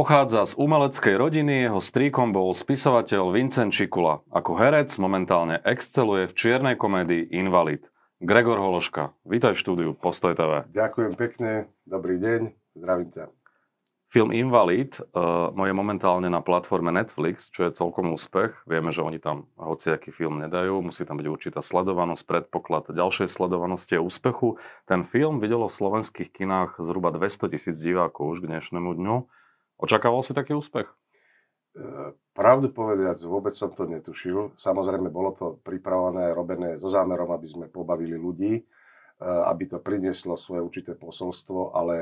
Pochádza z umeleckej rodiny, jeho strýkom bol spisovateľ Vincent Čikula. Ako herec momentálne exceluje v čiernej komédii Invalid. Gregor Hološka, vítaj v štúdiu Postoj TV. Ďakujem pekne, dobrý deň, zdravím ťa. Film Invalid uh, je momentálne na platforme Netflix, čo je celkom úspech. Vieme, že oni tam hociaký film nedajú, musí tam byť určitá sledovanosť, predpoklad ďalšej sledovanosti a úspechu. Ten film videlo v slovenských kinách zhruba 200 tisíc divákov už k dnešnému dňu. Očakával si taký úspech? E, pravdu povediac, vôbec som to netušil. Samozrejme, bolo to pripravované, robené so zámerom, aby sme pobavili ľudí, e, aby to prinieslo svoje určité posolstvo, ale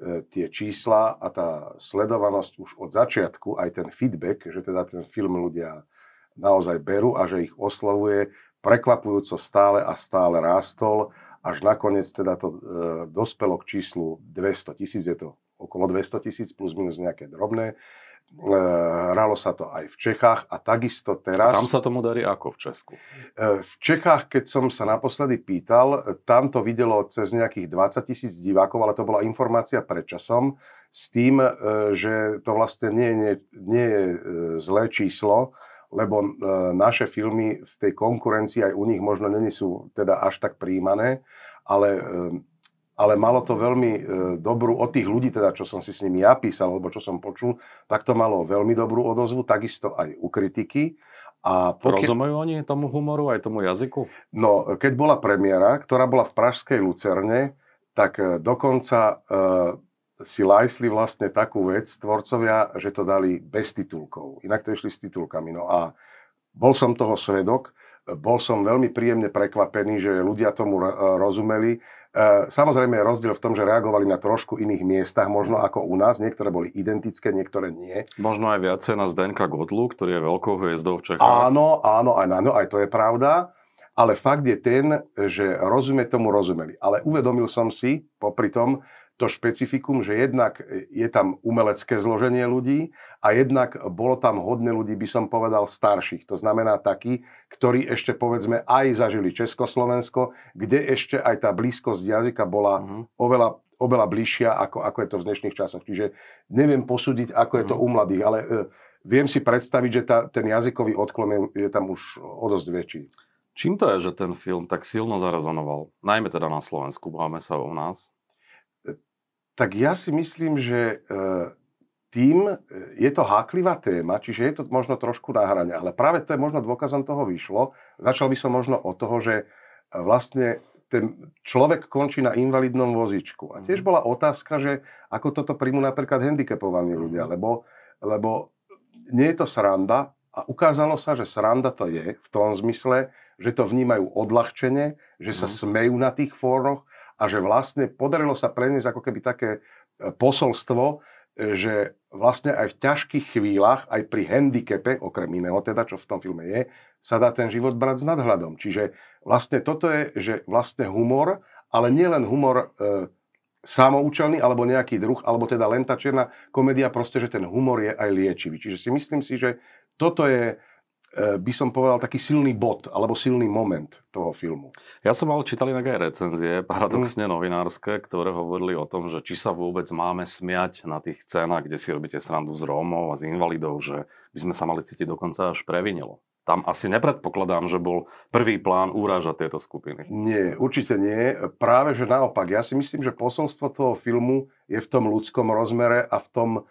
e, tie čísla a tá sledovanosť už od začiatku, aj ten feedback, že teda ten film ľudia naozaj berú a že ich oslovuje, prekvapujúco stále a stále rástol, až nakoniec teda to dospelo k číslu 200 tisíc, je to okolo 200 tisíc plus minus nejaké drobné. E, hralo sa to aj v Čechách a takisto teraz... A tam sa tomu darí ako v Česku? E, v Čechách, keď som sa naposledy pýtal, tam to videlo cez nejakých 20 tisíc divákov, ale to bola informácia pred časom, s tým, e, že to vlastne nie, nie, nie je zlé číslo, lebo naše filmy v tej konkurencii aj u nich možno není sú teda až tak príjmané, ale ale malo to veľmi e, dobrú, od tých ľudí, teda, čo som si s nimi ja písal, alebo čo som počul, tak to malo veľmi dobrú odozvu, takisto aj u kritiky. A pokiaľ... Rozumejú oni tomu humoru, aj tomu jazyku? No, keď bola premiéra, ktorá bola v Pražskej Lucerne, tak e, dokonca e, si lajsli vlastne takú vec tvorcovia, že to dali bez titulkov. Inak to išli s titulkami. No a bol som toho svedok, bol som veľmi príjemne prekvapený, že ľudia tomu e, rozumeli E, samozrejme je rozdiel v tom, že reagovali na trošku iných miestach, možno ako u nás. Niektoré boli identické, niektoré nie. Možno aj viacej na Zdenka Godlu, ktorý je veľkou hviezdou v Čechách. Áno, áno, aj, áno, aj to je pravda. Ale fakt je ten, že rozumie tomu rozumeli. Ale uvedomil som si popri tom, to špecifikum, že jednak je tam umelecké zloženie ľudí a jednak bolo tam hodne ľudí, by som povedal, starších. To znamená takí, ktorí ešte povedzme aj zažili Československo, kde ešte aj tá blízkosť jazyka bola uh-huh. oveľa, oveľa bližšia, ako, ako je to v dnešných časoch. Čiže neviem posúdiť, ako je to uh-huh. u mladých, ale uh, viem si predstaviť, že tá, ten jazykový odklon je, je tam už o dosť väčší. Čím to je, že ten film tak silno zarezonoval? Najmä teda na Slovensku, bavíme sa u nás. Tak ja si myslím, že e, tým e, je to háklivá téma, čiže je to možno trošku na hrane, ale práve to je možno dôkazom toho vyšlo. Začal by som možno od toho, že e, vlastne ten človek končí na invalidnom vozičku. A tiež mhm. bola otázka, že ako toto príjmu napríklad handicapovaní ľudia, mhm. lebo, lebo nie je to sranda a ukázalo sa, že sranda to je v tom zmysle, že to vnímajú odľahčene, že sa mm. smejú na tých fóroch a že vlastne podarilo sa preniesť ako keby také e, posolstvo, e, že vlastne aj v ťažkých chvíľach, aj pri handicape, okrem iného teda, čo v tom filme je, sa dá ten život brať s nadhľadom. Čiže vlastne toto je, že vlastne humor, ale nie len humor e, samoučelný, alebo nejaký druh, alebo teda len tá čierna komédia, proste, že ten humor je aj liečivý. Čiže si myslím si, že toto je by som povedal, taký silný bod alebo silný moment toho filmu. Ja som mal čítali aj recenzie, paradoxne mm. novinárske, ktoré hovorili o tom, že či sa vôbec máme smiať na tých scénach, kde si robíte srandu z Rómov a z invalidov, že by sme sa mali cítiť dokonca až previnilo. Tam asi nepredpokladám, že bol prvý plán úražať tieto skupiny. Nie, určite nie. Práve, že naopak. Ja si myslím, že posolstvo toho filmu je v tom ľudskom rozmere a v tom e,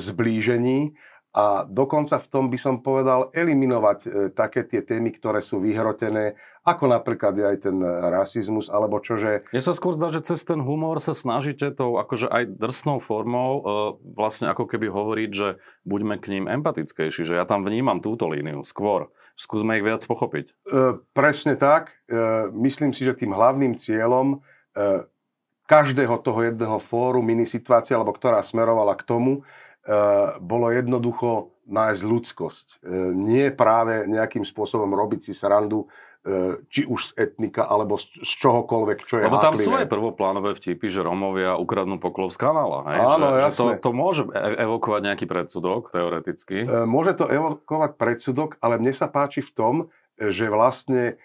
zblížení a dokonca v tom by som povedal eliminovať e, také tie témy, ktoré sú vyhrotené, ako napríklad aj ten rasizmus, alebo čože... Mne sa skôr zdá, že cez ten humor sa snažíte tou akože aj drsnou formou e, vlastne ako keby hovoriť, že buďme k ním empatickejší, že ja tam vnímam túto líniu skôr. Skúsme ich viac pochopiť. E, presne tak. E, myslím si, že tým hlavným cieľom e, každého toho jedného fóru, mini situácie, alebo ktorá smerovala k tomu, bolo jednoducho nájsť ľudskosť. Eh, nie práve nejakým spôsobom robiť si srandu eh, či už z etnika, alebo z čohokoľvek, čo je Lebo tam sú aj prvoplánové vtipy, že Romovia ukradnú poklov z kanála. Hej? Áno, že, že to, to môže e- evokovať nejaký predsudok, teoreticky. Môže to evokovať predsudok, ale mne sa páči v tom, že vlastne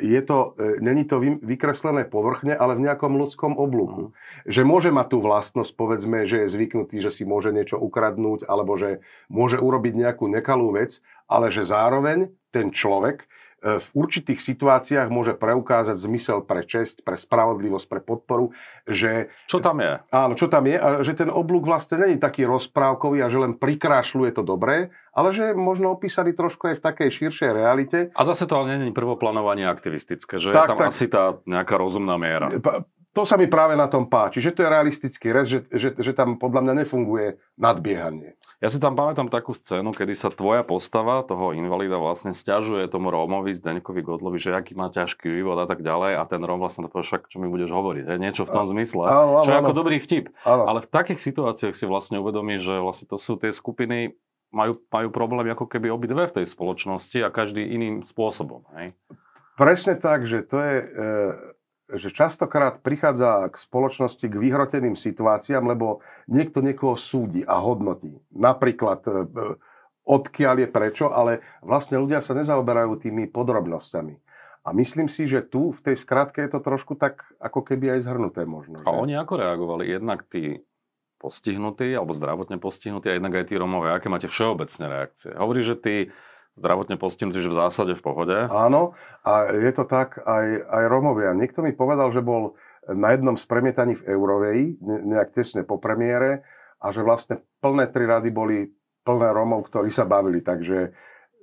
je to, e, není to vykreslené povrchne, ale v nejakom ľudskom oblúku. Že môže mať tú vlastnosť, povedzme, že je zvyknutý, že si môže niečo ukradnúť, alebo že môže urobiť nejakú nekalú vec, ale že zároveň ten človek E, v určitých situáciách môže preukázať zmysel pre česť, pre spravodlivosť, pre podporu, že... Čo tam je? Áno, čo tam je a že ten oblúk vlastne není taký rozprávkový a že len prikrášľuje to dobré, ale že možno opísaný trošku aj v takej širšej realite. A zase to ale není prvoplánovanie aktivistické, že tak, je tam tak, asi tá nejaká rozumná miera. To sa mi práve na tom páči, že to je realistický res, že, že, že tam podľa mňa nefunguje nadbiehanie. Ja si tam pamätám takú scénu, kedy sa tvoja postava, toho invalida, vlastne stiažuje tomu Rómovi, Zdeňkovi Godlovi, že aký má ťažký život a tak ďalej a ten Róm vlastne to však čo mi budeš hovoriť, je niečo v tom zmysle, áno, áno, čo je ako dobrý vtip. Áno. Ale v takých situáciách si vlastne uvedomí, že vlastne to sú tie skupiny, majú, majú problém ako keby obidve v tej spoločnosti a každý iným spôsobom. Hej? Presne tak, že to je... E že častokrát prichádza k spoločnosti k vyhroteným situáciám, lebo niekto niekoho súdi a hodnotí. Napríklad e, odkiaľ je prečo, ale vlastne ľudia sa nezaoberajú tými podrobnosťami. A myslím si, že tu v tej skratke je to trošku tak ako keby aj zhrnuté možno. A oni ako reagovali? Jednak tí postihnutí alebo zdravotne postihnutí a jednak aj tí Romové. Aké máte všeobecné reakcie? Hovorí, že tí zdravotne postihnutí, že v zásade v pohode. Áno, a je to tak aj, aj Romovia. Niekto mi povedal, že bol na jednom z premietaní v Eurovej, nejak tesne po premiére, a že vlastne plné tri rady boli plné Romov, ktorí sa bavili, takže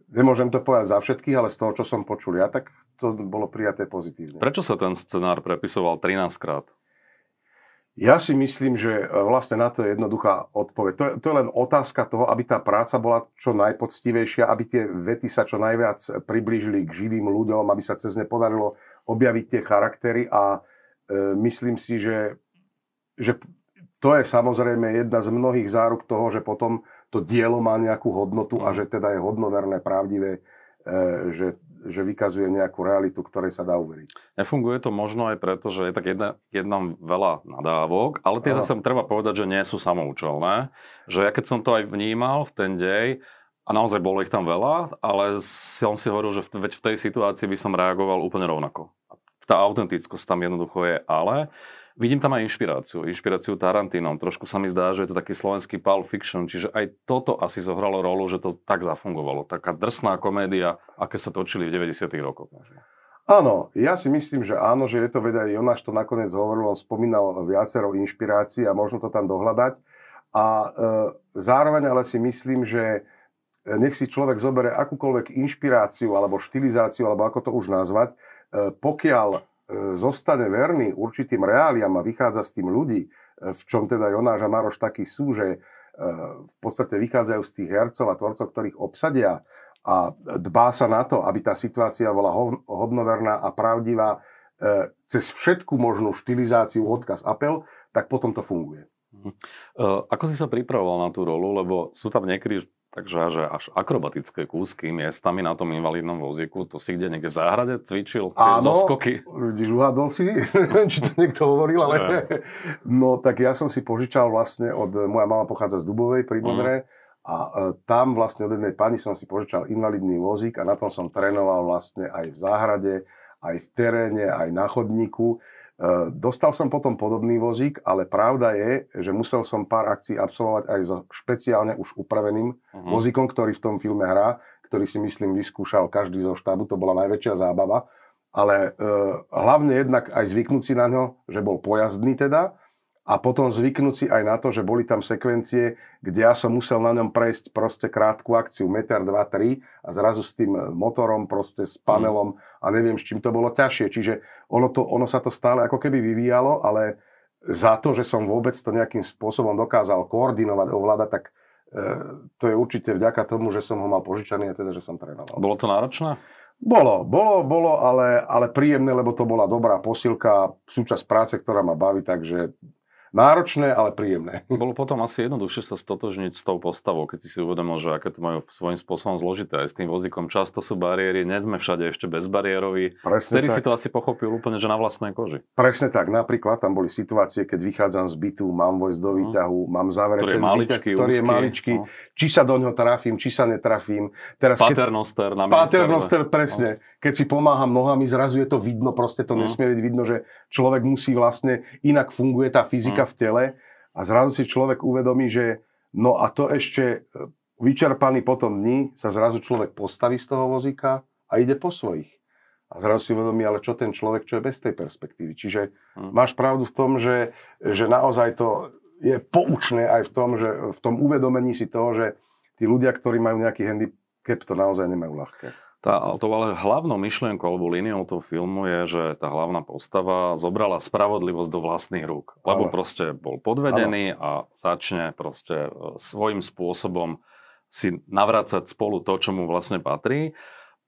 nemôžem to povedať za všetkých, ale z toho, čo som počul ja, tak to bolo prijaté pozitívne. Prečo sa ten scenár prepisoval 13 krát? Ja si myslím, že e, vlastne na to je jednoduchá odpoveď. To je, to je len otázka toho, aby tá práca bola čo najpoctivejšia, aby tie vety sa čo najviac priblížili k živým ľuďom, aby sa cez ne podarilo objaviť tie charaktery a e, myslím si, že, že to je samozrejme jedna z mnohých záruk toho, že potom to dielo má nejakú hodnotu a že teda je hodnoverné, pravdivé, e, že že vykazuje nejakú realitu, ktorej sa dá uveriť. Nefunguje to možno aj preto, že je tak jedna, jedna veľa nadávok, ale tie zase treba povedať, že nie sú samoučelné. Že ja keď som to aj vnímal v ten dej, a naozaj bolo ich tam veľa, ale som si hovoril, že v, v tej situácii by som reagoval úplne rovnako. Tá autentickosť tam jednoducho je, ale Vidím tam aj inšpiráciu, inšpiráciu Tarantinom. Trošku sa mi zdá, že je to taký slovenský Pulp Fiction, čiže aj toto asi zohralo rolu, že to tak zafungovalo. Taká drsná komédia, aké sa točili v 90. rokoch. Áno, ja si myslím, že áno, že je to veda, Jonáš to nakoniec hovoril, on spomínal viacero inšpirácií a možno to tam dohľadať. A e, zároveň ale si myslím, že nech si človek zoberie akúkoľvek inšpiráciu alebo štilizáciu, alebo ako to už nazvať, e, pokiaľ zostane verný určitým reáliam a vychádza s tým ľudí, e, v čom teda Jonáš a Maroš takí sú, že e, v podstate vychádzajú z tých hercov a tvorcov, ktorých obsadia a dbá sa na to, aby tá situácia bola hodnoverná a pravdivá e, cez všetku možnú štilizáciu, odkaz, apel, tak potom to funguje. Mhm. Ako si sa pripravoval na tú rolu, lebo sú tam niekedy Takže že až akrobatické kúsky miestami na tom invalidnom vozíku, to si kde niekde v záhrade cvičil? Áno, zoskoky? vidíš, uhádol si, neviem, či to niekto hovoril, ale... Ne. No tak ja som si požičal vlastne od... Moja mama pochádza z Dubovej pri Modre mm. a e, tam vlastne od jednej pani som si požičal invalidný vozík a na tom som trénoval vlastne aj v záhrade, aj v teréne, aj na chodníku. Eh, dostal som potom podobný vozík, ale pravda je, že musel som pár akcií absolvovať aj so špeciálne už upraveným uh-huh. vozíkom, ktorý v tom filme hrá, ktorý si myslím vyskúšal každý zo štábu, to bola najväčšia zábava. Ale e, hlavne jednak aj zvyknúť si na ňo, že bol pojazdný teda, a potom zvyknúť si aj na to, že boli tam sekvencie, kde ja som musel na ňom prejsť proste krátku akciu, meter, dva, tri a zrazu s tým motorom, proste s panelom a neviem, s čím to bolo ťažšie. Čiže ono, to, ono sa to stále ako keby vyvíjalo, ale za to, že som vôbec to nejakým spôsobom dokázal koordinovať, ovládať, tak e, to je určite vďaka tomu, že som ho mal požičaný a teda, že som trénoval. Bolo to náročné? Bolo, bolo, bolo, ale, ale príjemné, lebo to bola dobrá posilka, súčasť práce, ktorá ma baví, takže náročné, ale príjemné. Bolo potom asi jednoduchšie sa stotožniť s tou postavou, keď si si uvedomil, že aké to majú svojím spôsobom zložité. Aj s tým vozíkom často sú bariéry, nie sme všade ešte bezbariéroví. Presne Vtedy tak. si to asi pochopil úplne, že na vlastnej koži. Presne tak. Napríklad tam boli situácie, keď vychádzam z bytu, mám vojsť do výťahu, mám zavretý Ktorý je maličký, výťah, ktorý je maličký, no. či sa do ňoho trafím, či sa netrafím. Teraz, keď, Paternoster na Paternoster, presne. Keď si pomáham nohami, zrazu je to vidno, proste to Mm. nesmie byť vidno, že človek musí vlastne, inak funguje tá fyzika Mm. V tele a zrazu si človek uvedomí, že no a to ešte e, vyčerpaný potom dní sa zrazu človek postaví z toho vozíka a ide po svojich. A zrazu si uvedomí, ale čo ten človek, čo je bez tej perspektívy. Čiže Mm. máš pravdu v tom, že, že naozaj to je poučné aj v tom, že v tom uvedomení si toho, že tí ľudia, ktorí majú nejaký handicap, to naozaj nemajú ľahké. Tá, to ale hlavnou myšlienkou alebo líniou toho filmu je, že tá hlavná postava zobrala spravodlivosť do vlastných rúk. Lebo Áno. proste bol podvedený a začne proste e, svojím spôsobom si navracať spolu to, čo mu vlastne patrí.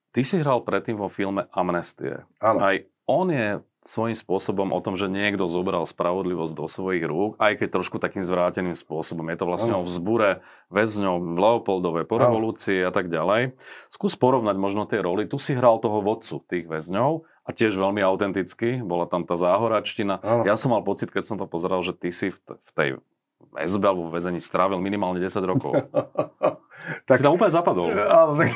Ty si hral predtým vo filme Amnestie. Áno. Aj on je svojím spôsobom o tom, že niekto zobral spravodlivosť do svojich rúk, aj keď trošku takým zvráteným spôsobom. Je to vlastne Áno. o vzbure väzňov v Leopoldove po Áno. revolúcii a tak ďalej. Skús porovnať možno tie roly. Tu si hral toho vodcu tých väzňov a tiež veľmi autenticky. Bola tam tá záhoračtina. Áno. Ja som mal pocit, keď som to pozeral, že ty si v tej väzbe alebo v väzení strávil minimálne 10 rokov. tak, si tam úplne zapadol. ale, tak,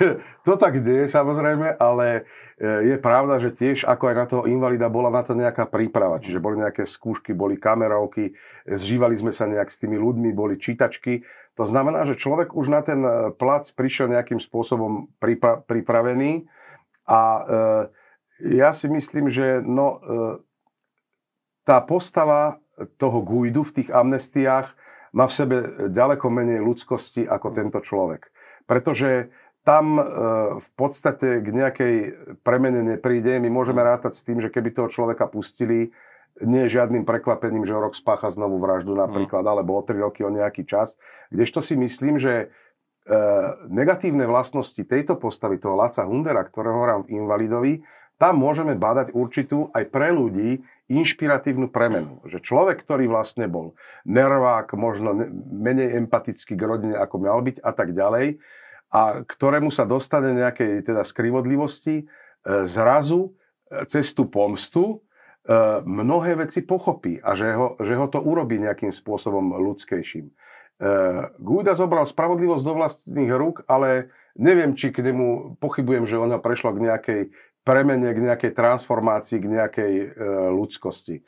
to tak nie, samozrejme, ale e, je pravda, že tiež ako aj na toho invalida bola na to nejaká príprava. Čiže boli nejaké skúšky, boli kamerovky, zžívali sme sa nejak s tými ľuďmi, boli čítačky. To znamená, že človek už na ten e, plac prišiel nejakým spôsobom pripra- pripravený a e, ja si myslím, že no, e, tá postava toho Guidu v tých amnestiách má v sebe ďaleko menej ľudskosti ako tento človek. Pretože tam e, v podstate k nejakej premene nepríde. My môžeme rátať s tým, že keby toho človeka pustili, nie je žiadnym prekvapením, že o rok spácha znovu vraždu napríklad, alebo o tri roky, o nejaký čas. Kdežto si myslím, že e, negatívne vlastnosti tejto postavy, toho Laca Hundera, ktorého hrám v Invalidovi, tam môžeme badať určitú aj pre ľudí inšpiratívnu premenu. Že človek, ktorý vlastne bol nervák, možno ne- menej empatický k rodine, ako mal byť a tak ďalej, a ktorému sa dostane nejakej teda skrivodlivosti, e, zrazu e, cez tú pomstu e, mnohé veci pochopí a že ho, že ho to urobí nejakým spôsobom ľudskejším. Guida zobral spravodlivosť do vlastných rúk, ale neviem, či k nemu pochybujem, že ono prešlo k nejakej premene, k nejakej transformácii, k nejakej e, ľudskosti.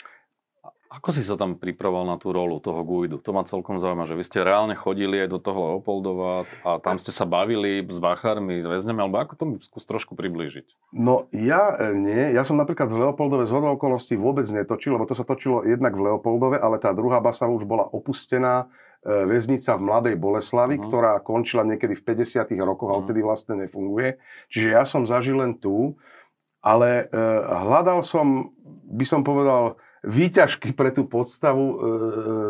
Ako si sa tam pripravoval na tú rolu toho Guidu? To ma celkom zaujíma, že vy ste reálne chodili aj do toho Leopoldova a tam ste sa bavili s bachármi, s väzňami, alebo ako to skús trošku priblížiť? No ja e, nie, ja som napríklad v Leopoldove z okolností vôbec netočil, lebo to sa točilo jednak v Leopoldove, ale tá druhá basa už bola opustená e, väznica v Mladej Boleslavi, Mhm. ktorá končila niekedy v 50 rokoch a Mhm. odtedy vlastne nefunguje. Čiže ja som zažil len tú, ale e, hľadal som, by som povedal, výťažky pre tú podstavu e,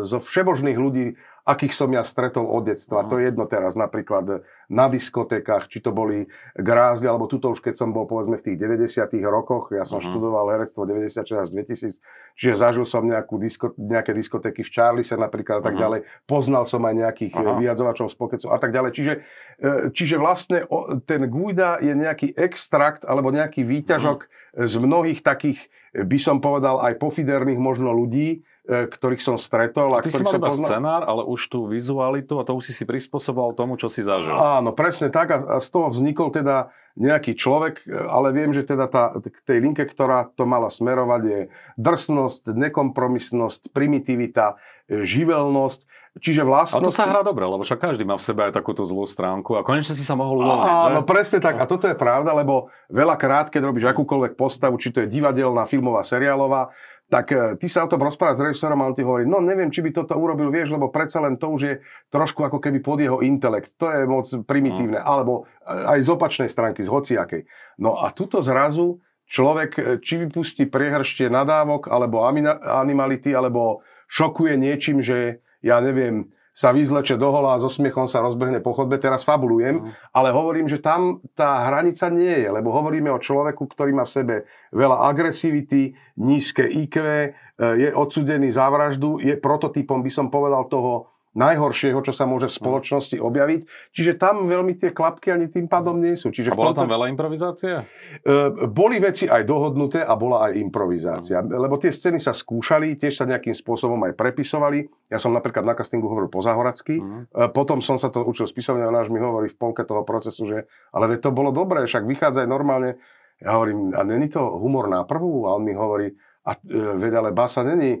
zo všebožných ľudí, akých som ja stretol od detstva. Mhm. To je jedno teraz, napríklad na diskotékach, či to boli grázdy, alebo tuto už keď som bol povedzme v tých 90 rokoch, ja som Mhm. študoval herectvo 96 až 2000, čiže zažil som nejakú disko, nejaké diskotéky v Charlise napríklad a tak Mhm. ďalej. Poznal som aj nejakých Aha. Aha. vyjadzovačov z pokecov a tak ďalej. Čiže, e, čiže vlastne ten Guida je nejaký extrakt alebo nejaký výťažok z mnohých takých, by som povedal, aj pofiderných možno ľudí, ktorých som stretol a Ty si mal som poznal. scenár, ale už tú vizualitu a to už si si prispôsoboval tomu, čo si zažil. Áno, presne tak a, a z toho vznikol teda nejaký človek, e, ale viem, že teda tá, k tej linke, ktorá to mala smerovať je drsnosť, nekompromisnosť, primitivita, e, živelnosť, čiže A vlastnosti... to sa hrá dobre, lebo však každý má v sebe aj takúto zlú stránku a konečne si sa mohol uvoľniť, že? Áno, presne tak. A toto je pravda, lebo veľakrát, keď robíš akúkoľvek postavu, či to je divadelná, filmová, seriálová, tak e, ty sa o tom rozprávaš s režisérom a on ti hovorí, no neviem, či by toto urobil, vieš, lebo predsa len to už je trošku ako keby pod jeho intelekt. To je moc primitívne. Alebo e, aj z opačnej stránky, z hociakej. No a tuto zrazu človek e, či vypustí priehrštie nadávok, alebo animality, alebo šokuje niečím, že ja neviem, sa vyzleče do hola a so smiechom sa rozbehne po chodbe. Teraz fabulujem, Mhm. ale hovorím, že tam tá hranica nie je, lebo hovoríme o človeku, ktorý má v sebe veľa agresivity, nízke IQ, e, je odsudený za vraždu, je prototypom, by som povedal, toho najhoršieho, čo sa môže v spoločnosti objaviť. Čiže tam veľmi tie klapky ani tým pádom nie sú. Čiže A v bola tomto- tam veľa improvizácie? E, boli veci aj dohodnuté a bola aj improvizácia. Lebo tie scény sa skúšali, tiež sa nejakým spôsobom aj prepisovali. Ja som napríklad na castingu hovoril po záhoracky. Mhm. E, Potom som sa to učil spisovne a náš mi hovorí v polke toho procesu, že ale to bolo dobré, však vychádza aj normálne. Ja hovorím, a není to humor na prvú? A on mi hovorí, a e, veď ale basa není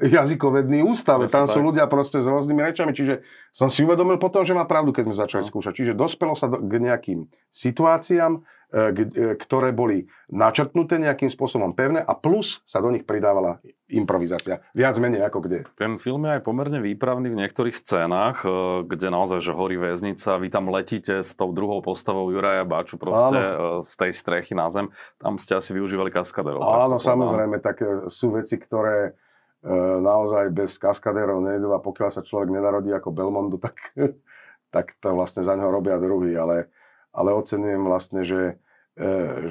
jazykovedný ústav, Presne tam sú tak. ľudia proste s rôznymi rečami, čiže som si uvedomil potom, že má pravdu, keď sme začali No. skúšať. Čiže dospelo sa k nejakým situáciám, e, e, ktoré boli načrtnuté nejakým spôsobom pevné a plus sa do nich pridávala improvizácia. Viac menej ako kde. Ten film je aj pomerne výpravný v niektorých scénách, e, kde naozaj, že horí väznica, vy tam letíte s tou druhou postavou Juraja Báču proste e, z tej strechy na zem. Tam ste asi využívali kaskaderov. Áno, samozrejme, tak e, sú veci, ktoré e, naozaj bez kaskadérov nejdu a pokiaľ sa človek nenarodí ako Belmondo, tak, tak to vlastne za ňo robia druhý, ale, ale ocenujem vlastne, že, e,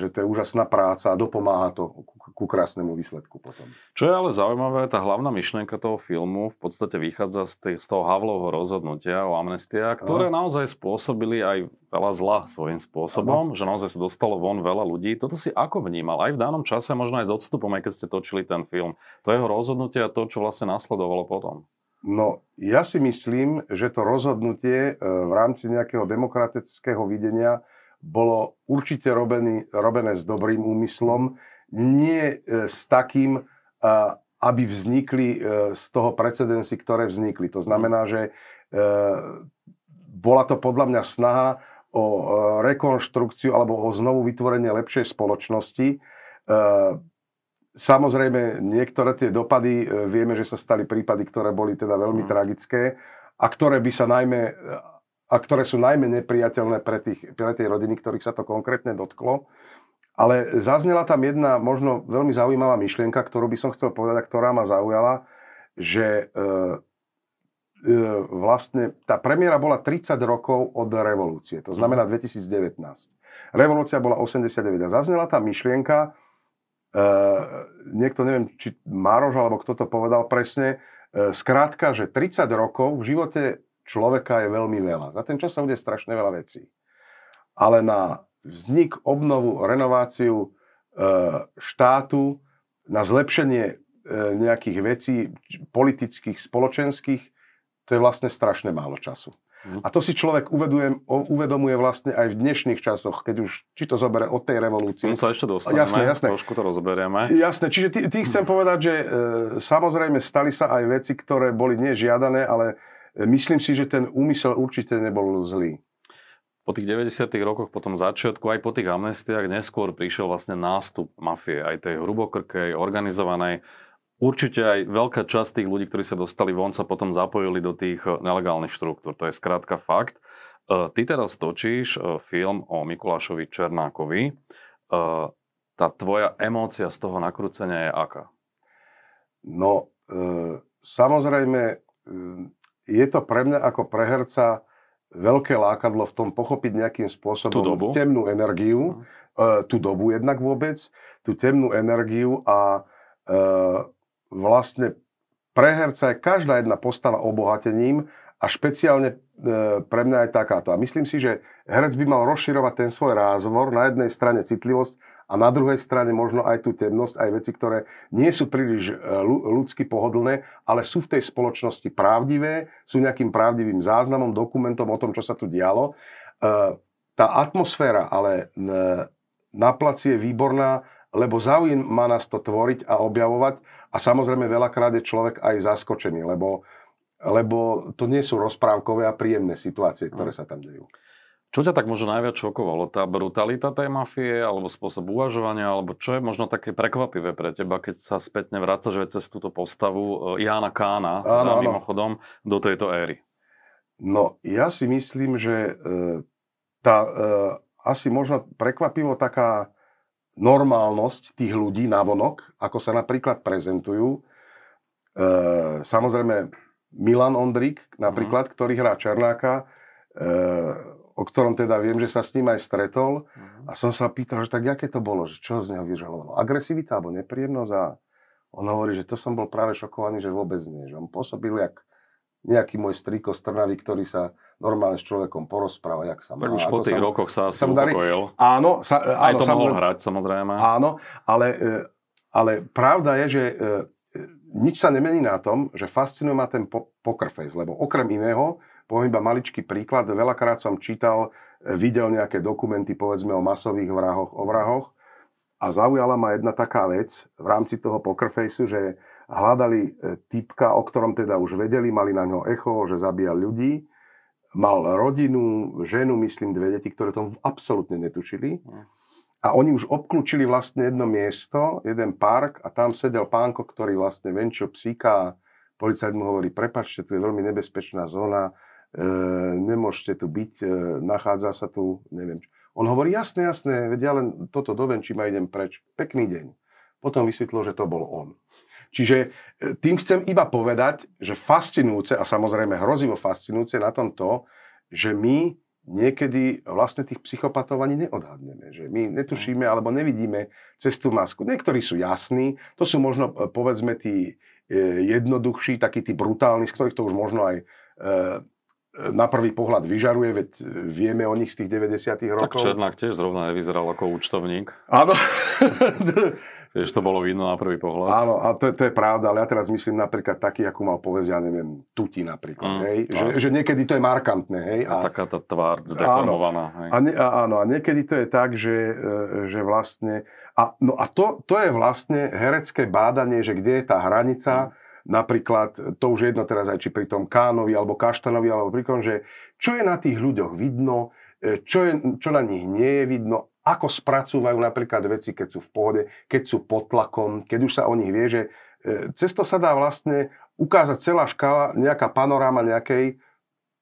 že to je úžasná práca a dopomáha to ku, krásnemu výsledku potom. Čo je ale zaujímavé, tá hlavná myšlienka toho filmu v podstate vychádza z, tej, z toho Havlovho rozhodnutia o amnestia, ktoré naozaj spôsobili aj veľa zla svojím spôsobom, že naozaj sa dostalo von veľa ľudí. Toto si ako vnímal? Aj v danom čase, možno aj s odstupom, aj keď ste točili ten film. To jeho rozhodnutie a to, čo vlastne nasledovalo potom. No, ja si myslím, že to rozhodnutie e, v rámci nejakého demokratického videnia bolo určite robený, robené s dobrým úmyslom, nie e, s takým, a, aby vznikli e, z toho precedensy, ktoré vznikli. To znamená, že e, bola to podľa mňa snaha o e, rekonštrukciu alebo o znovu vytvorenie lepšej spoločnosti. E, Samozrejme, niektoré tie dopady, e, vieme, že sa stali prípady, ktoré boli teda veľmi Mm. tragické a ktoré by sa najmä, a ktoré sú najmä nepriateľné pre, tých, pre tie rodiny, ktorých sa to konkrétne dotklo. Ale zaznela tam jedna možno veľmi zaujímavá myšlienka, ktorú by som chcel povedať a ktorá ma zaujala, že e, e, vlastne tá premiéra bola 30 rokov od revolúcie, to znamená 2019. Revolúcia bola 89 a zaznela tá myšlienka, Uh, niekto, neviem, či Mároš, alebo kto to povedal presne, uh, skrátka, že 30 rokov v živote človeka je veľmi veľa. Za ten čas sa bude strašne veľa vecí. Ale na vznik, obnovu, renováciu uh, štátu, na zlepšenie uh, nejakých vecí politických, spoločenských, to je vlastne strašne málo času. Mhm. A to si človek uveduje, uvedomuje vlastne aj v dnešných časoch, keď už, či to zoberie od tej revolúcie, Tomu sa ešte dostaneme, Jasné, jasné. trošku to rozoberieme. Jasné, čiže ty chcem povedať, že e, samozrejme stali sa aj veci, ktoré boli nežiadané, ale e, myslím si, že ten úmysel určite nebol zlý. Po tých 90. rokoch, po tom začiatku, aj po tých amnestiách, neskôr prišiel vlastne nástup mafie, aj tej hrubokrkej, organizovanej. Určite aj veľká časť tých ľudí, ktorí sa dostali von, sa potom zapojili do tých eh, nelegálnych štruktúr. To je skrátka fakt. Eh, Ty teraz točíš eh, film o Mikulášovi Černákovi. Tá tvoja emócia z toho nakrúcenia je aká? No, e, samozrejme, je to pre mňa ako pre herca veľké lákadlo v tom pochopiť nejakým spôsobom Tú dobu? temnú energiu, e, tú dobu jednak vôbec, tú temnú energiu a e, vlastne pre herca je každá jedna postava obohatením a špeciálne e, pre mňa aj takáto. A myslím si, že herec by mal rozširovať ten svoj rázvor, na jednej strane citlivosť a na druhej strane možno aj tú temnosť, aj veci, ktoré nie sú príliš e, ľu- ľudsky pohodlné, ale sú v tej spoločnosti pravdivé, sú nejakým pravdivým záznamom, dokumentom o tom, čo sa tu dialo. E, Tá atmosféra ale na placi je výborná, lebo zaujíma nás to tvoriť a objavovať a samozrejme veľakrát je človek aj zaskočený, lebo, lebo to nie sú rozprávkové a príjemné situácie, ktoré sa tam dejú. Čo ťa tak možno najviac šokovalo? Tá brutalita tej mafie, alebo spôsob uvažovania, alebo čo je možno také prekvapivé pre teba, keď sa spätne vrácaš aj cez túto postavu e, Jána Kána, teda Áno, áno. mimochodom, do tejto éry? No, ja si myslím, že e, tá e, asi možno prekvapivo taká normálnosť tých ľudí navonok, ako sa napríklad prezentujú. Samozrejme, Milan Ondrik napríklad, uh-huh. ktorý hrá Černáka, o ktorom teda viem, že sa s ním aj stretol. Uh-huh. A som sa pýtal, že tak aké to bolo, že čo z neho vyžalovalo? Agresivita alebo nepríjemnosť? A on hovorí, že to som bol práve šokovaný, že vôbec nie. Že on pôsobil jak nejaký môj striko z Trnavy, ktorý sa normálne s človekom porozpráva, jak sa má. Tak už po tých sa, rokoch sa asi upokojil. Áno, sa, áno, Aj to mohol hrať, samozrejme. Áno, ale, e, ale pravda je, že e, nič sa nemení na tom, že fascinuje ma ten po- poker face, lebo okrem iného, poviem iba maličký príklad, veľakrát som čítal, e, videl nejaké dokumenty, povedzme o masových vrahoch, o vrahoch a zaujala ma jedna taká vec v rámci toho poker faceu, že hľadali e, typka, o ktorom teda už vedeli, mali na ňo echo, že zabíja ľudí, mal rodinu, ženu, myslím, dve deti, ktoré tomu absolútne netušili. Hm. A oni už obklúčili vlastne jedno miesto, jeden park a tam sedel pánko, ktorý vlastne venčil psíka. Policajt mu hovorí, prepačte, tu je veľmi nebezpečná zóna, nemôžete tu byť, e, nachádza sa tu, neviem. On hovorí, jasné, jasné, veď ja len toto dovenčím a idem preč. Pekný deň. Potom vysvetlo, že to bol on. Čiže e, tým chcem iba povedať, že fascinujúce a samozrejme hrozivo fascinujúce na tom to, že my niekedy vlastne tých psychopatov ani neodhadneme. Že my netušíme alebo nevidíme cez tú masku. Niektorí sú jasní, to sú možno povedzme tí jednoduchší, takí tí brutálni, z ktorých to už možno aj na prvý pohľad vyžaruje, veď vieme o nich z tých 90 rokov. Tak Černák tiež zrovna nevyzeral ako účtovník. Áno. Vieš, to bolo vidno na prvý pohľad. Áno, a to, to je pravda, ale ja teraz myslím napríklad taký, ako mal povesť, ja neviem, Tuti napríklad, mm, hej? Že, že niekedy to je markantné, hej? A, a taká tá tvár zdeformovaná, áno, hej? A, ne, a, áno, a niekedy to je tak, že, e, že vlastne... A, no a to, to je vlastne herecké bádanie, že kde je tá hranica, mm. Napríklad, to už je jedno teraz aj či pri tom Kánovi, alebo Kaštanovi, alebo pri tom, že čo je na tých ľuďoch vidno, e, čo, je, čo na nich nie je vidno ako spracúvajú napríklad veci, keď sú v pohode, keď sú pod tlakom, keď už sa o nich vie, že e, cez to sa dá vlastne ukázať celá škála, nejaká panoráma nejakej,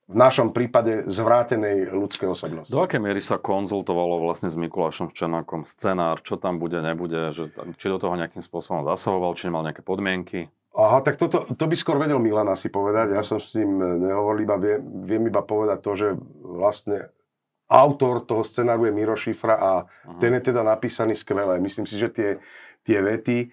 v našom prípade zvrátenej ľudskej osobnosti. Do akej miery sa konzultovalo vlastne s Mikulášom Ščenákom scenár, čo tam bude, nebude, že, či do toho nejakým spôsobom zasahoval, či nemal nejaké podmienky? Aha, tak toto, to by skôr vedel Milan asi povedať. Ja som s ním nehovoril, iba viem, viem iba povedať to, že vlastne autor toho scenáru je Miro Šifra a uh-huh. ten je teda napísaný skvelé. Myslím si, že tie, tie vety, e,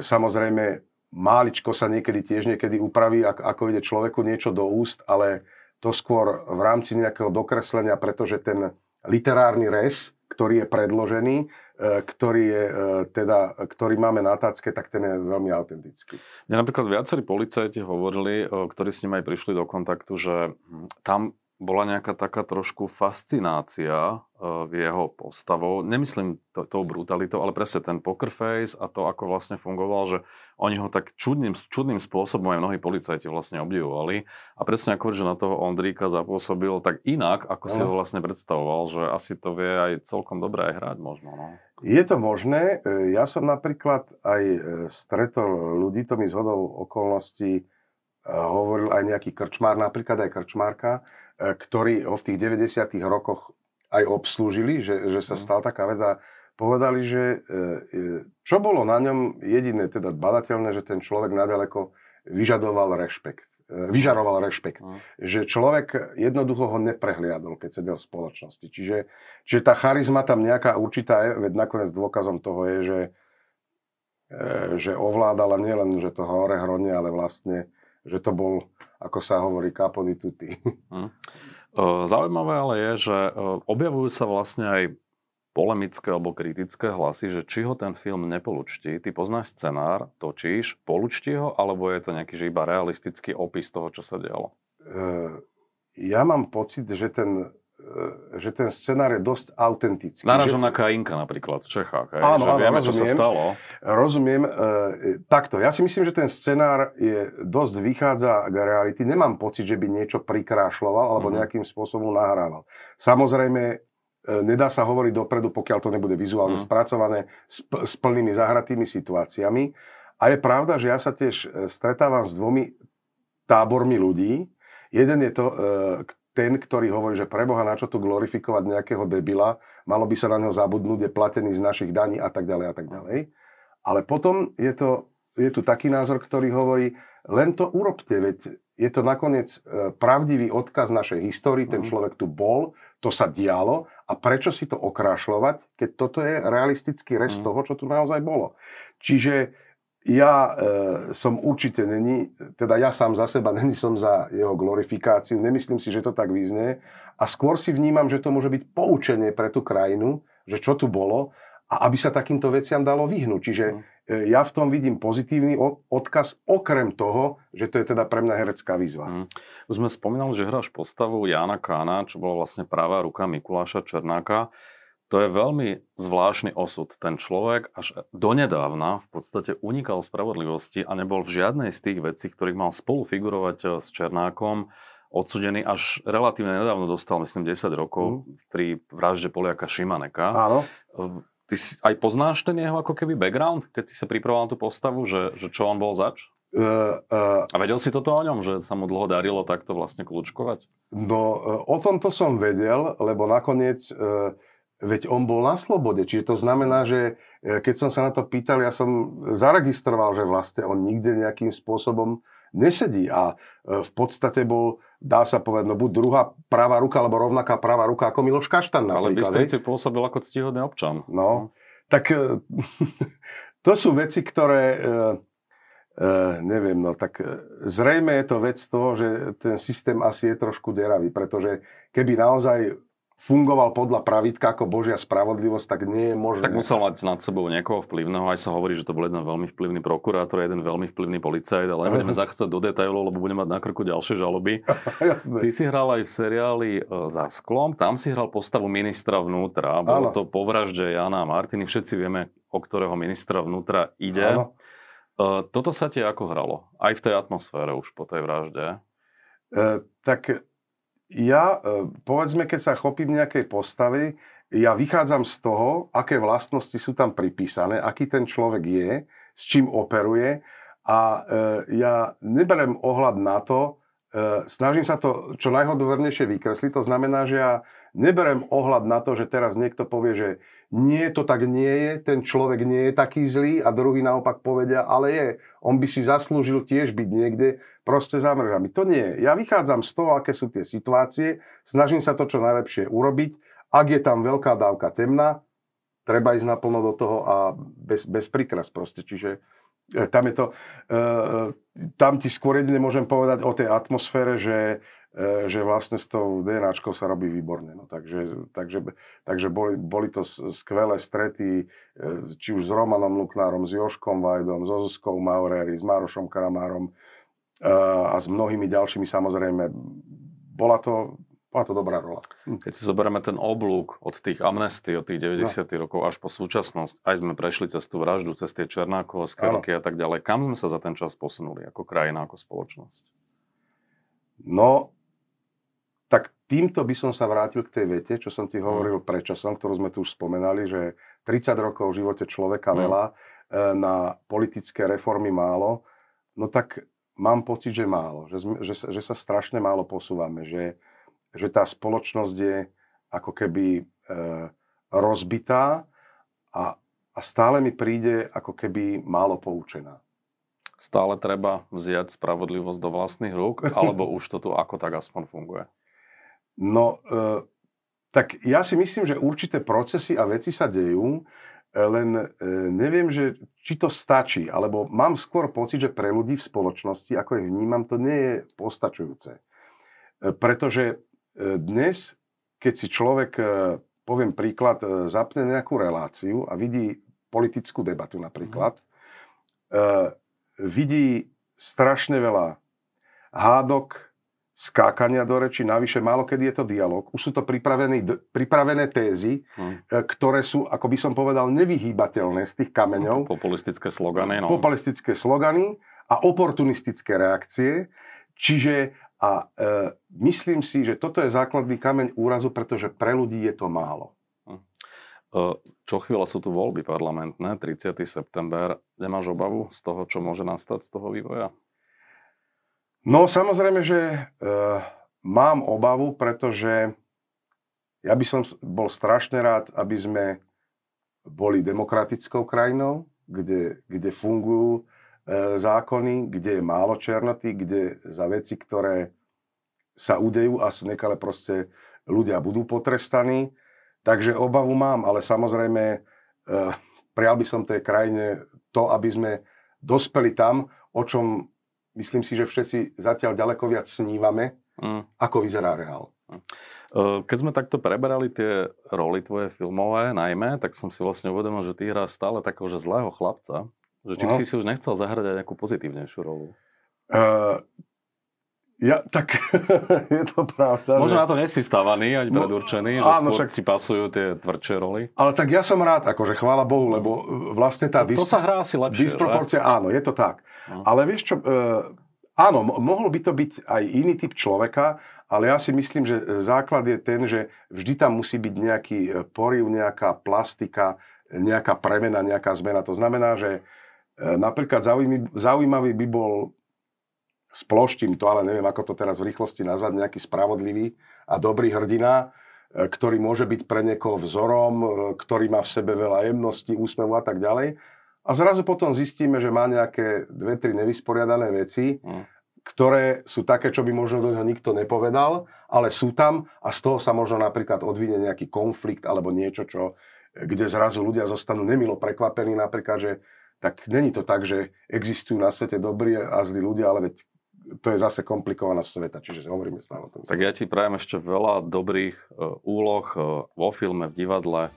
samozrejme, máličko sa niekedy tiež niekedy upraví, ako, ako ide človeku niečo do úst, ale to skôr v rámci nejakého dokreslenia, pretože ten literárny res, ktorý je predložený, e, ktorý, je, e, teda, ktorý máme na tácke, tak ten je veľmi autentický. Mne napríklad viacerí policajti hovorili, e, ktorí s ním aj prišli do kontaktu, že tam bola nejaká taká trošku fascinácia v jeho postavou. Nemyslím to, tou brutalitou, ale presne ten poker face a to, ako vlastne fungoval, že oni ho tak čudným, čudným spôsobom aj mnohí policajti vlastne obdivovali. A presne ako že na toho Ondríka zapôsobil tak inak, ako no. si ho vlastne predstavoval, že asi to vie aj celkom dobre aj hrať možno. No. Je to možné. E, ja som napríklad aj e, stretol ľudí, to mi zhodou okolností hovoril aj nejaký krčmár, napríklad aj krčmárka, E, ktorí ho v tých 90. rokoch aj obslúžili, že, že sa mhm. stala taká vec a povedali, že e, e, čo bolo na ňom jediné, teda badateľné, že ten človek nadaleko vyžadoval rešpekt. Vyžaroval rešpekt. Mm. Že človek jednoducho ho neprehliadol, keď sedel v spoločnosti. Čiže, čiže tá charizma tam nejaká určitá je, veď nakoniec dôkazom toho je, že, že ovládala nielen, že to hore hronie, ale vlastne, že to bol ako sa hovorí, capo di tutti. Hm. Zaujímavé ale je, že objavujú sa vlastne aj polemické alebo kritické hlasy, že či ho ten film nepolučtí. Ty poznáš scenár, točíš, polučti ho, alebo je to nejaký že iba realistický opis toho, čo sa dialo? Ja mám pocit, že ten že ten scenár je dosť autentický. Naražom na Kajinka napríklad v Čechách. Hej? Áno, že áno, vieme, rozumiem, čo sa stalo. Rozumiem. E, takto, ja si myslím, že ten scenár je dosť vychádza k reality. Nemám pocit, že by niečo prikrášľoval alebo mm-hmm. nejakým spôsobom nahrával. Samozrejme, e, nedá sa hovoriť dopredu, pokiaľ to nebude vizuálne mm. spracované s, s plnými zahratými situáciami. A je pravda, že ja sa tiež e, stretávam s dvomi tábormi ľudí. Jeden je to, e, ten, ktorý hovorí, že preboha, na čo tu glorifikovať nejakého debila, malo by sa na neho zabudnúť, je platený z našich daní a tak ďalej a tak ďalej. Ale potom je to je tu taký názor, ktorý hovorí, len to urobte, veď je to nakoniec e, pravdivý odkaz našej histórii, ten mhm. človek tu bol, to sa dialo a prečo si to okrášľovať, keď toto je realistický rest mm. toho, čo tu naozaj bolo. Čiže ja e, som určite není, teda ja sám za seba není som za jeho glorifikáciu, nemyslím si, že to tak vyznie a skôr si vnímam, že to môže byť poučenie pre tú krajinu, že čo tu bolo a aby sa takýmto veciam dalo vyhnúť. Čiže mm. E, ja v tom vidím pozitívny odkaz, okrem toho, že to je teda pre mňa herecká výzva. Mm. Už sme spomínali, že hráš postavu Jána Kána, čo bola vlastne pravá ruka Mikuláša Černáka. To je veľmi zvláštny osud. Ten človek až donedávna v podstate unikal spravodlivosti a nebol v žiadnej z tých vecí, ktorých mal spolu figurovať e, s Černákom, odsudený až relatívne nedávno dostal, myslím, 10 rokov mm. pri vražde Poliaka Šimaneka. Áno. Ty si aj poznáš ten jeho ako keby background, keď si sa pripravoval na tú postavu, že, že čo on bol zač? Uh, uh, a vedel si toto o ňom, že sa mu dlho darilo takto vlastne kľúčkovať? No, uh, o tomto som vedel, lebo nakoniec, uh, veď on bol na slobode, čiže to znamená, že keď som sa na to pýtal, ja som zaregistroval, že vlastne on nikde nejakým spôsobom nesedí. A uh, v podstate bol dá sa povedať, no buď druhá pravá ruka, alebo rovnaká pravá ruka ako Miloš Kaštan Ale Bystrici pôsobil ako ctihodný občan. No, tak e, to sú veci, ktoré, uh, neviem, no tak zrejme je to vec toho, že ten systém asi je trošku deravý, pretože keby naozaj fungoval podľa pravidka ako Božia spravodlivosť, tak nie je možné. Tak musel mať nad sebou niekoho vplyvného. Aj sa hovorí, že to bol jeden veľmi vplyvný prokurátor, jeden veľmi vplyvný policajt, ale nebudeme zachádzať do detailov, lebo budeme mať na krku ďalšie žaloby. Ty si hral aj v seriáli e, Za sklom, tam si hral postavu ministra vnútra. Bolo ano. to po vražde Jana a Martiny. Všetci vieme, o ktorého ministra vnútra ide. Ano. E, toto sa ti ako hralo? Aj v tej atmosfére už po tej vražde? E, tak ja, e, povedzme, keď sa chopím nejakej postavy, ja vychádzam z toho, aké vlastnosti sú tam pripísané, aký ten človek je, s čím operuje a e, ja neberem ohľad na to, e, snažím sa to čo najhodovernejšie vykresliť, to znamená, že ja neberem ohľad na to, že teraz niekto povie, že nie, to tak nie je, ten človek nie je taký zlý a druhý naopak povedia, ale je, on by si zaslúžil tiež byť niekde proste za mržami. To nie. Ja vychádzam z toho, aké sú tie situácie, snažím sa to čo najlepšie urobiť. Ak je tam veľká dávka temná, treba ísť naplno do toho a bez, bez prikras proste. Čiže e, tam je to, e, tam ti skôr jedine môžem povedať o tej atmosfére, že E, že vlastne s tou DNAčkou sa robí výborne. No, takže takže, takže boli, boli to skvelé strety, e, či už s Romanom Luknárom, s Joškom Vajdom, so Zuzkou Maurery, s Marošom Karamárom e, a s mnohými ďalšími samozrejme. Bola to, bola to dobrá rola. Hm. Keď si zoberieme ten oblúk od tých amnestí, od tých 90. No. rokov až po súčasnosť, aj sme prešli cez tú vraždu, cez tie Černákové skroky a tak ďalej. Kam sme sa za ten čas posunuli ako krajina, ako spoločnosť? No, týmto by som sa vrátil k tej vete, čo som ti mhm. hovoril mm. predčasom, ktorú sme tu už spomenali, že 30 rokov v živote človeka mm. veľa, e, na politické reformy málo, no tak mám pocit, že málo, že, že, že sa strašne málo posúvame, že, že tá spoločnosť je ako keby e, rozbitá a, a stále mi príde ako keby málo poučená. Stále treba vziať spravodlivosť do vlastných rúk, alebo už to tu ako tak aspoň funguje? No, e, tak ja si myslím, že určité procesy a veci sa dejú, e, len e, neviem, že či to stačí, alebo mám skôr pocit, že pre ľudí v spoločnosti, ako ich vnímam, to nie je postačujúce. E, pretože e, dnes, keď si človek, e, poviem príklad, e, zapne nejakú reláciu a vidí politickú debatu napríklad, mm. e, vidí strašne veľa hádok, skákania do reči, navyše málo kedy je to dialog. Už sú to pripravené, pripravené tézy, hmm. ktoré sú, ako by som povedal, nevyhýbateľné z tých kameňov. Populistické slogany. No. Populistické slogany a oportunistické reakcie. Čiže a e, myslím si, že toto je základný kameň úrazu, pretože pre ľudí je to málo. Hm. E, čo chvíľa sú tu voľby parlamentné, 30. september. Nemáš obavu z toho, čo môže nastať z toho vývoja? No samozrejme, že e, mám obavu, pretože ja by som bol strašne rád, aby sme boli demokratickou krajinou, kde, kde fungujú zákony, kde je málo černoty, kde za veci, ktoré sa udejú a sú nekale proste ľudia budú potrestaní. Takže obavu mám, ale samozrejme e, prijal by som tej krajine to, aby sme dospeli tam, o čom myslím si, že všetci zatiaľ ďaleko viac snívame, mm. ako vyzerá reál. Mm. Keď sme takto preberali tie roly tvoje filmové najmä, tak som si vlastne uvedomil, že ty hráš stále takého že zlého chlapca. Že či no. si si už nechcel zahrať aj nejakú pozitívnejšiu rolu? Uh, ja, tak je to pravda. Možno že... na to nesi stávaný, ani no, predurčený, že áno, skôr však... si pasujú tie tvrdšie roly. Ale tak ja som rád, akože chvála Bohu, lebo e, vlastne tá... To sa hrá asi lepšie, Disproporcia, že? áno, je to tak. No. Ale vieš čo, uh, áno, mohol by to byť aj iný typ človeka, ale ja si myslím, že základ je ten, že vždy tam musí byť nejaký e, poriv, nejaká plastika, nejaká premena, nejaká zmena. To znamená, že napríklad zaujímavý by bol sploštím to, ale neviem, ako to teraz v rýchlosti nazvať, nejaký spravodlivý a dobrý hrdina, e, ktorý môže byť pre niekoho vzorom, e, ktorý má v sebe veľa jemnosti, úsmevu a tak ďalej. A zrazu potom zistíme, že má nejaké dve, tri nevysporiadané veci, mm. ktoré sú také, čo by možno do neho nikto nepovedal, ale sú tam a z toho sa možno napríklad odvinie nejaký konflikt alebo niečo, čo, kde zrazu ľudia zostanú nemilo prekvapení napríklad, že tak není to tak, že existujú na svete dobrí a zlí ľudia, ale veď to je zase komplikovaná sveta, čiže hovoríme stále o tom. Tak ja ti prajem ešte veľa dobrých uh, úloh uh, vo filme, v divadle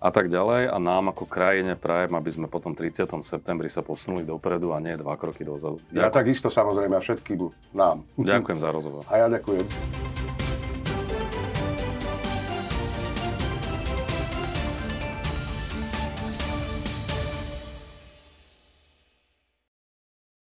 a tak ďalej a nám ako krajine prajem, aby sme potom 30. septembri sa posunuli dopredu a nie dva kroky dozadu. Ďakujem. Ja takisto samozrejme a všetkým nám. Ďakujem za rozhovor. A ja ďakujem.